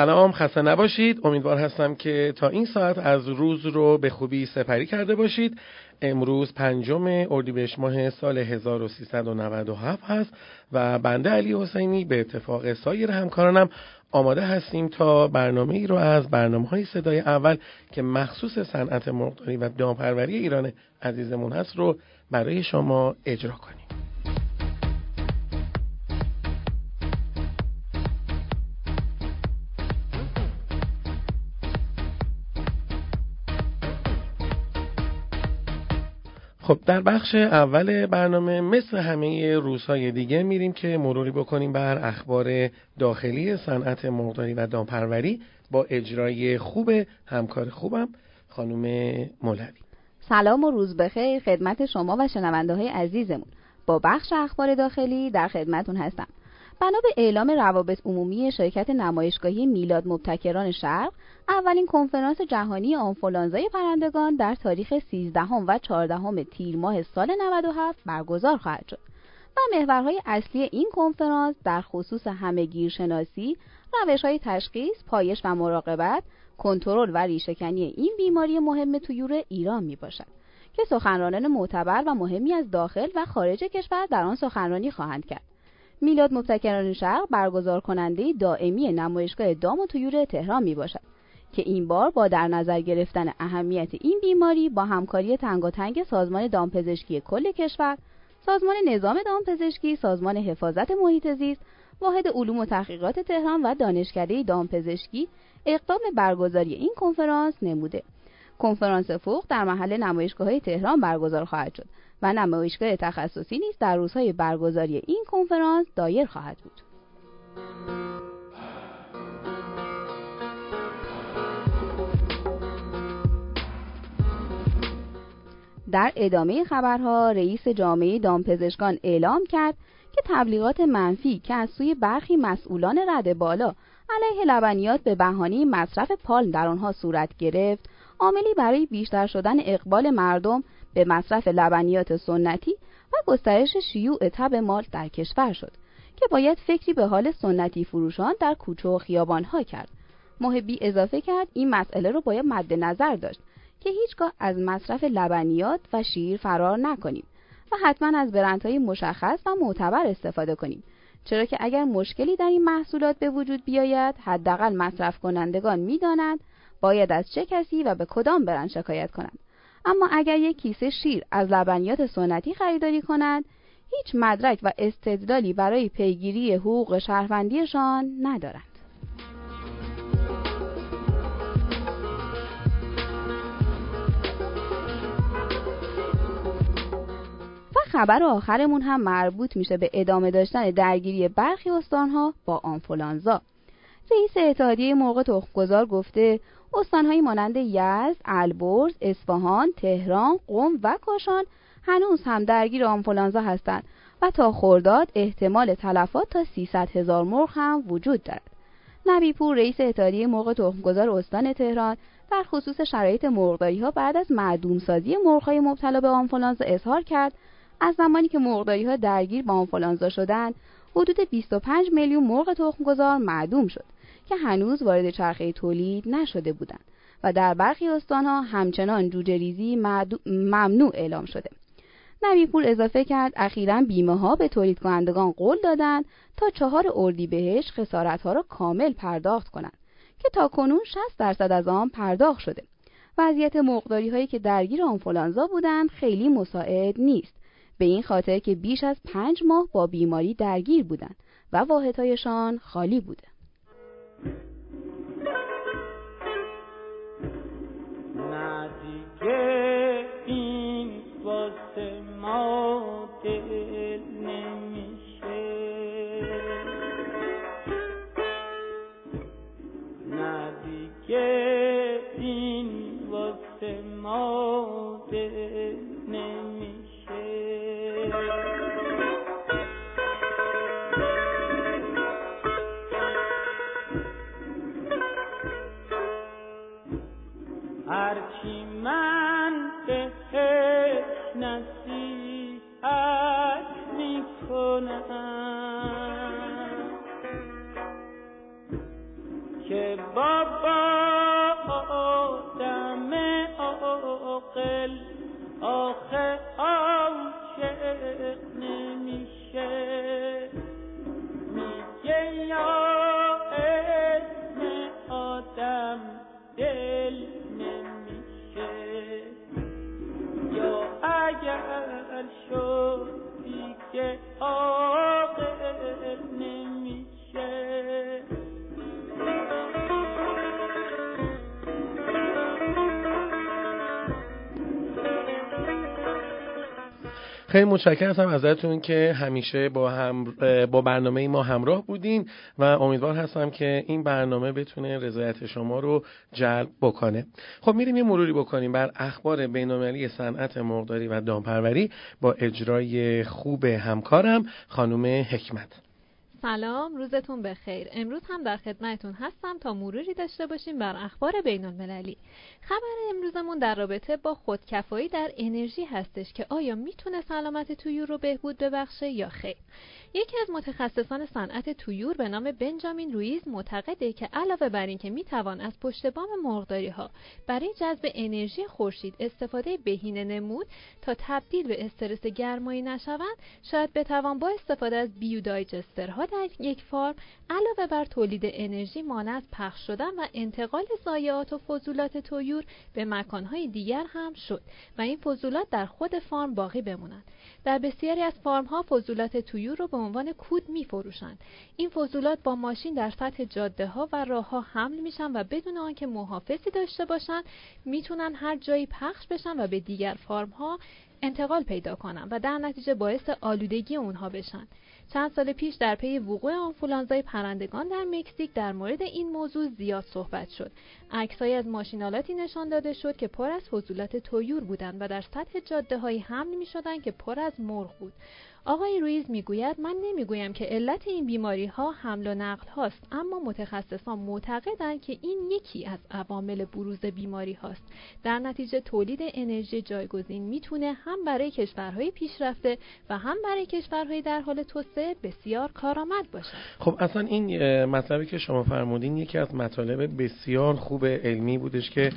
سلام خسته نباشید. امیدوار هستم که تا این ساعت از روز رو به خوبی سپری کرده باشید. امروز پنجم اردیبهشت ماه سال 1397 هست و بنده علی حسینی به اتفاق سایر همکارانم آماده هستیم تا برنامه ای رو از برنامه های صدای اول که مخصوص صنعت مرغداری و دامپروری ایران عزیزمون هست رو برای شما اجرا کنیم. خب در بخش اول برنامه مثل همه روزهای دیگه میریم که مروری بکنیم بر اخبار داخلی صنعت مرغداری و دامپروری با اجرای خوب همکار خوبم خانم مولوی. سلام و روز بخیر خدمت شما و شنونده های عزیزمون. با بخش اخبار داخلی در خدمتون هستم. بنا به اعلام روابط عمومی شرکت نمایشگاهی میلاد مبتکران شرق اولین کنفرانس جهانی آنفولانزای پرندگان در تاریخ 13 و 14 تیر ماه سال 97 برگزار خواهد شد و محورهای اصلی این کنفرانس در خصوص همهگیرشناسی، روشهای تشخیص، پایش و مراقبت، کنترل و ریشهکنی این بیماری مهم تویور ایران می باشد که سخنرانان معتبر و مهمی از داخل و خارج کشور در آن سخنرانی خواهند کرد. میلاد مبتکران شرق برگزار کننده دائمی نمایشگاه دام و تویور تهران می باشد که این بار با در نظر گرفتن اهمیت این بیماری با همکاری تنگاتنگ سازمان دامپزشکی کل کشور، سازمان نظام دامپزشکی، سازمان حفاظت محیط زیست، واحد علوم و تحقیقات تهران و دانشکده دامپزشکی اقدام برگزاری این کنفرانس نموده. کنفرانس فوق در محل نمایشگاه های تهران برگزار خواهد شد و نمایشگاه تخصصی نیز در روزهای برگزاری این کنفرانس دایر خواهد بود. در ادامه خبرها رئیس جامعه دامپزشکان اعلام کرد که تبلیغات منفی که از سوی برخی مسئولان رد بالا علیه لبنیات به بهانه مصرف پالم در آنها صورت گرفت عاملی برای بیشتر شدن اقبال مردم به مصرف لبنیات سنتی و گسترش شیوع تب مال در کشور شد که باید فکری به حال سنتی فروشان در کوچه و خیابانها کرد. محبی اضافه کرد این مسئله رو باید مد نظر داشت که هیچگاه از مصرف لبنیات و شیر فرار نکنیم و حتما از برندهای مشخص و معتبر استفاده کنیم. چرا که اگر مشکلی در این محصولات به وجود بیاید حداقل مصرف کنندگان می‌دانند باید از چه کسی و به کدام برند شکایت کنند. اما اگر یک کیسه شیر از لبنیات سنتی خریداری کنند هیچ مدرک و استدلالی برای پیگیری حقوق شهروندیشان ندارند خبر آخرمون هم مربوط میشه به ادامه داشتن درگیری برخی استانها با آنفولانزا. رئیس اتحادیه مرغ تخمگذار گفته استانهایی مانند یزد، البرز، اصفهان، تهران، قم و کاشان هنوز هم درگیر آنفولانزا هستند و تا خرداد احتمال تلفات تا 300 هزار مرغ هم وجود دارد. نبیپور رئیس اتحادیه مرغ تخمگذار استان تهران در خصوص شرایط مرغداری ها بعد از معدوم سازی مرغ های مبتلا به آنفولانزا اظهار کرد از زمانی که مرغداری ها درگیر با آنفولانزا شدند حدود 25 میلیون مرغ تخمگذار معدوم شد که هنوز وارد چرخه تولید نشده بودند و در برخی استانها همچنان جوجه ریزی ممنوع اعلام شده. نبیپور اضافه کرد اخیرا بیمه ها به تولید کنندگان قول دادند تا چهار بهش خسارت ها را کامل پرداخت کنند که تا کنون 60 درصد از آن پرداخت شده. وضعیت مقداری هایی که درگیر آنفولانزا بودند خیلی مساعد نیست به این خاطر که بیش از پنج ماه با بیماری درگیر بودند و واحدهایشان خالی بوده. این واسه ما کنم که بابا آدم آقل آخه عاشق نمیشه. میگه یا اسم آدم دل نمیشه. یا اگر شد دیگه خیلی متشکرم ازتون که همیشه با, هم با برنامه ما همراه بودین و امیدوار هستم که این برنامه بتونه رضایت شما رو جلب بکنه. خب میریم یه مروری بکنیم بر اخبار بینالمللی صنعت مرغداری و دامپروری با اجرای خوب همکارم خانم حکمت. سلام روزتون بخیر. امروز هم در خدمتتون هستم تا مروری داشته باشیم بر اخبار بین المللی خبر امروزمون در رابطه با خودکفایی در انرژی هستش که آیا می‌تونه سلامت تویور رو بهبود ببخشه یا خیر؟ یکی از متخصصان صنعت تویور به نام بنجامین رویز معتقده که علاوه بر اینکه می‌توان از پشت بام مرغداری ها برای جذب انرژی خورشید استفاده بهینه نمود تا تبدیل به استرس گرمایی نشوند شاید بتوان با استفاده از بیودایجسترها در یک فارم علاوه بر تولید انرژی مانع از پخش شدن و انتقال ضایعات و فضولات تویور به مکانهای دیگر هم شد و این فضولات در خود فارم باقی بمونند در بسیاری از فارم ها فضولات تویور رو به عنوان کود می فروشند. این فضولات با ماشین در سطح جاده ها و راه ها حمل میشن و بدون آنکه محافظی داشته باشند می‌تونن هر جایی پخش بشن و به دیگر فارم ها انتقال پیدا کنن و در نتیجه باعث آلودگی اونها بشن. چند سال پیش در پی وقوع آنفولانزای پرندگان در مکزیک در مورد این موضوع زیاد صحبت شد. عکسهایی از ماشینالاتی نشان داده شد که پر از فضولات تویور بودند و در سطح جاده هایی حمل می شدند که پر از مرغ بود. آقای رویز می‌گوید من نمی‌گویم که علت این بیماری ها حمل و نقل هاست اما متخصصان معتقدند که این یکی از عوامل بروز بیماری هاست. در نتیجه تولید انرژی جایگزین می‌تونه هم برای کشورهای پیشرفته و هم برای کشورهای در حال توسعه بسیار کارآمد باشد. خب اصلا این مطلبی که شما فرمودین یکی از مطالب بسیار خوب علمی بودش که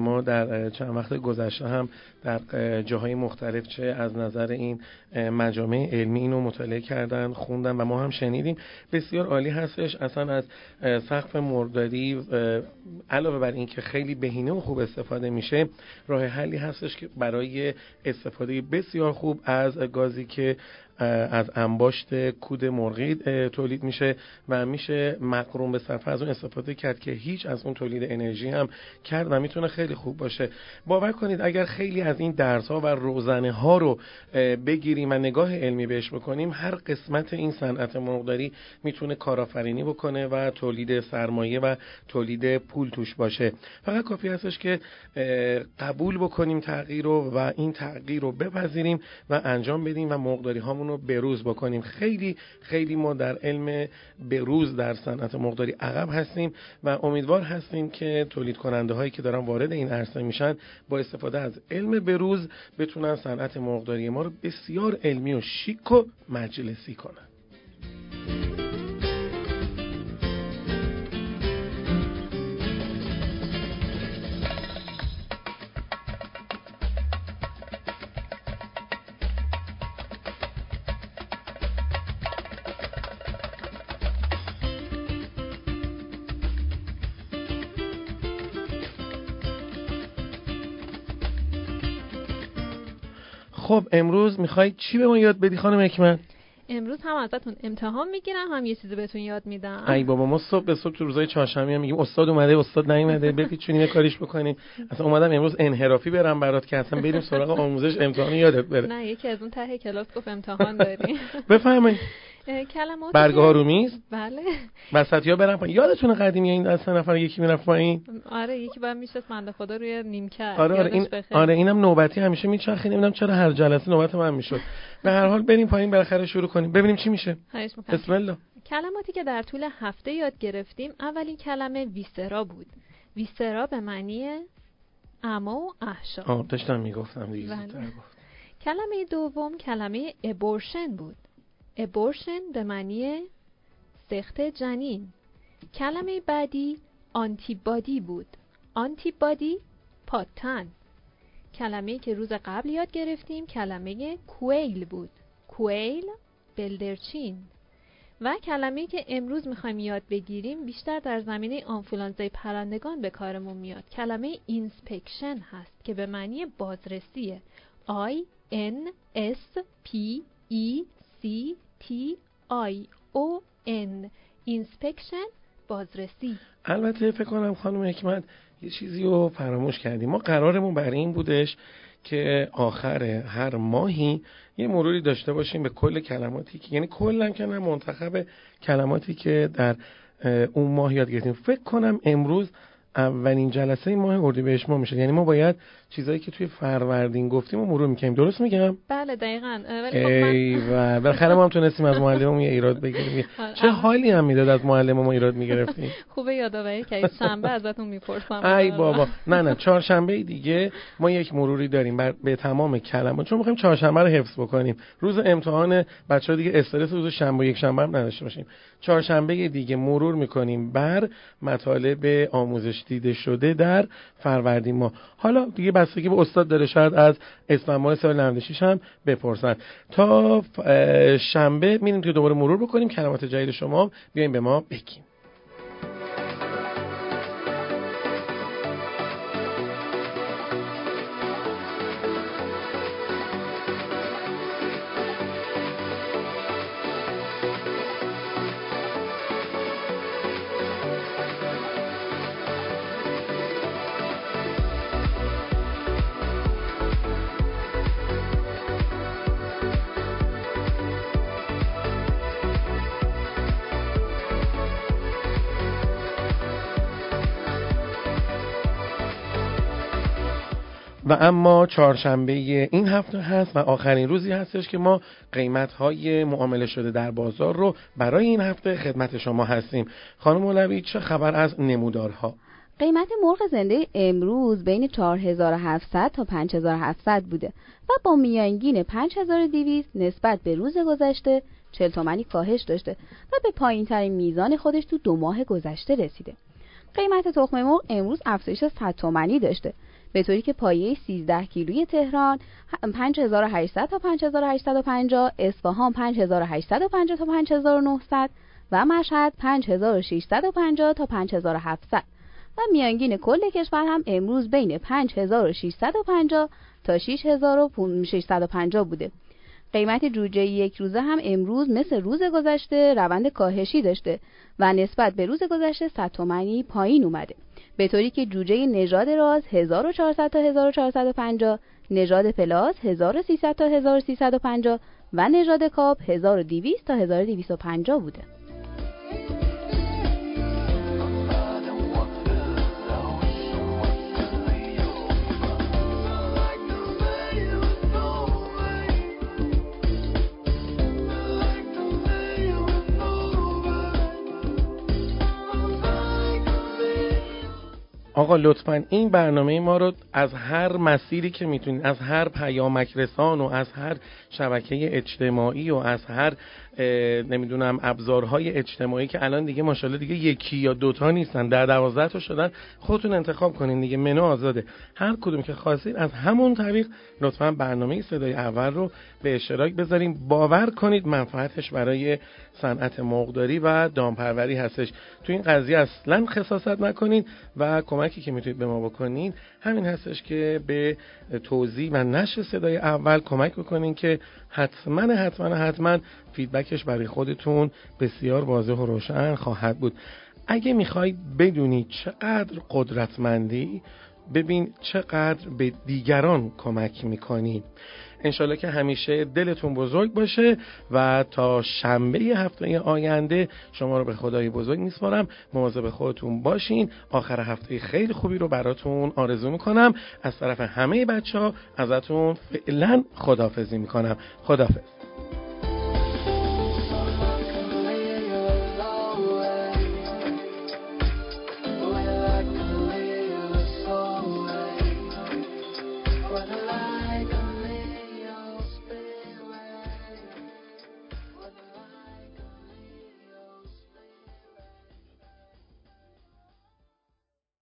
ما در چند وقت گذشته هم در جاهای مختلف چه از نظر این مجامع علمی اینو مطالعه کردن خوندن و ما هم شنیدیم. بسیار عالی هستش. اصلا از سقف مرداری علاوه بر اینکه خیلی بهینه و خوب استفاده میشه راه حلی هستش که برای استفاده بسیار خوب از گازی که از انباشت کود مرغی تولید میشه و میشه مقرون به صرفه. از اون استفاده کرد که هیچ از اون تولید انرژی هم کرد و می‌تونه خیلی خوب باشه. باور کنید اگر خیلی از این درس ها و روزنه ها رو بگیریم و نگاه علمی بهش بکنیم هر قسمت این صنعت مرغداری می‌تونه کارآفرینی بکنه و تولید سرمایه و تولید پول توش باشه. فقط کافی هستش که قبول بکنیم تغییر رو و این تغییر رو بپذیریم و انجام بدیم و مرغداری هامون رو بروز بکنیم. خیلی خیلی ما در علم بروز در صنعت مرغداری عقب هستیم و امیدوار هستیم که تولید کننده هایی که دارن وارد این عرصه میشن با استفاده از علم بروز بتونن صنعت مرغداری ما رو بسیار علمی و شیک و مجلسی کنن. خب امروز می‌خوای چی به ما یاد بدی خانم حکمت؟ امروز هم ازتون امتحان می‌گیرم هم یه چیزی بهتون یاد میدم. ای بابا ما صبح به صبح تو روزای چهارشنبه میگیم استاد اومده استاد نیومده بپیچونیم یه کاریش بکنیم. اصلا اومدم امروز انحرافی برم برات که اصلا بریم سراغ آموزش امتحان یادت بره. نه یکی از اون ته کلاس گفت امتحان داریم. بفرمایید. کلمات میز؟ بله. وسطی ها برن پایین. یادتونه قدیمی این از نفر یکی می‌رفت پایین؟ آره یکی بعد میشه بنده خدا روی نیمکت آره آره این آره اینم نوبتی همیشه میچرخه نمی‌دونم چرا هر جلسه نوبت من می‌شد. به هر حال بریم پایین بالاخره شروع کنیم. ببینیم چی میشه. بسم الله. کلماتی که در طول هفته یاد گرفتیم اولین کلمه ویسرا بود. ویسرا به معنی اما و احشا. آه داشتم می‌گفتم دیگه بله. کلمه دوم کلمه ابورشن بود. ابورشن به معنی سخت جنین. کلمه بعدی antibody بود. antibody پادتن کلمه که روز قبل یاد گرفتیم کلمه quail بود. quail بلدرچین. و کلمه که امروز می‌خوایم یاد بگیریم بیشتر در زمینه آنفولانزای پرندگان به کارمون میاد. کلمه inspection هست که به معنی بازرسیه. I N S P E C T I O N. inspection بازرسی. البته فکر کنم خانم حکمت یه چیزی رو فراموش کردیم. ما قرارمون برای این بودش که آخر هر ماهی یه مروری داشته باشیم به کل کلماتی که یعنی کلا که نه منتخب کلماتی که در اون ماه یاد گرفتیم. فکر کنم امروز اولین جلسه ماه اردیبهشت ما میشه. یعنی ما باید چیزایی که توی فروردین گفتیم و مرور می‌کنیم. درست میگم؟ بله دقیقاً. ولی خب ای و بالاخره ما هم تونستیم از معلممون یه ایراد بگیریم. چه حالی هم می‌داد از معلم ما ایراد می‌گرفتیم؟ خوبه یادآوری که شنبه ازتون می‌پرسم. ای بابا. نه نه چهارشنبه دیگه ما یک مروری داریم بر به تمام کلمات چون می‌خوایم چهارشنبه رو حفظ بکنیم. روز امتحان بچه‌ها دیگه استرس روز شنبه و یک شنبه هم نداشته باشیم. چهارشنبه دیگه مرور می‌کنیم بر مطالب آموزش دیده شده در فروردین ما حالا دیگه بستگی به استاد داره شاید از اسفند سال 96 هم بپرسن. تا شنبه میریم که دوباره مرور بکنیم. کلمات جدید شما بیایم به ما بگیم اما چهارشنبه این هفته هست و آخرین روزی هستش که ما قیمت های معامله شده در بازار رو برای این هفته خدمت شما هستیم خانم مولوی چه خبر از نمودارها قیمت مرغ زنده امروز بین 4700 تا 5700 بوده و با میانگین 5200 نسبت به روز گذشته 40 تومانی کاهش داشته و به پایین ترین میزان خودش تو دو ماه گذشته رسیده. قیمت تخم مرغ امروز افزایش 100 تومانی داشته به طوری که پایه 13 کیلوی تهران 5800 تا 5850 اصفهان 5850 تا 5900 و مشهد 5650 تا 5700 و میانگین کل کشور هم امروز بین 5650 تا 6650 بوده. قیمت جوجه یک روزه هم امروز مثل روز گذشته روند کاهشی داشته و نسبت به روز گذشته 100 تومانی پایین اومده. به طوری که جوجه نژاد راز 1400 تا 1450 نژاد پلاس 1300 تا 1350 و نژاد کاپ 1200 تا 1250 بوده. آقا لطفا این برنامه ما رو از هر مسیری که می‌تونید از هر پیامک رسان و از هر شبکه اجتماعی و از هر نمی‌دونم ابزارهای اجتماعی که الان دیگه ماشاءالله دیگه یکی یا دوتا نیستن در دوازده تا شدن خودتون انتخاب کنین دیگه منو آزاده. هر کدوم که خواستید از همون طریق لطفا برنامه صدای اول رو به اشتراک بذاریم باور کنید منفعتش برای صنعت مرغداری و دامپروری هستش. تو این قضیه اصلا خصاصت نکنین و کمکی که می‌تونید به ما بکنین همین هستش که به توضیح و نشر صدای اول کمک بکنین که حتما حتما حتما فیدبکش برای خودتون بسیار واضح و روشن خواهد بود. اگه می‌خوای بدونی چقدر قدرتمندی ببین چقدر به دیگران کمک می‌کنی. انشالله که همیشه دلتون بزرگ باشه و تا شنبه هفته آینده شما رو به خدای بزرگ میسپارم. مواظب خودتون باشین. آخر هفته خیلی خوبی رو براتون آرزو می‌کنم. از طرف همه بچه ها ازتون فعلا خدافزی می‌کنم. خدافز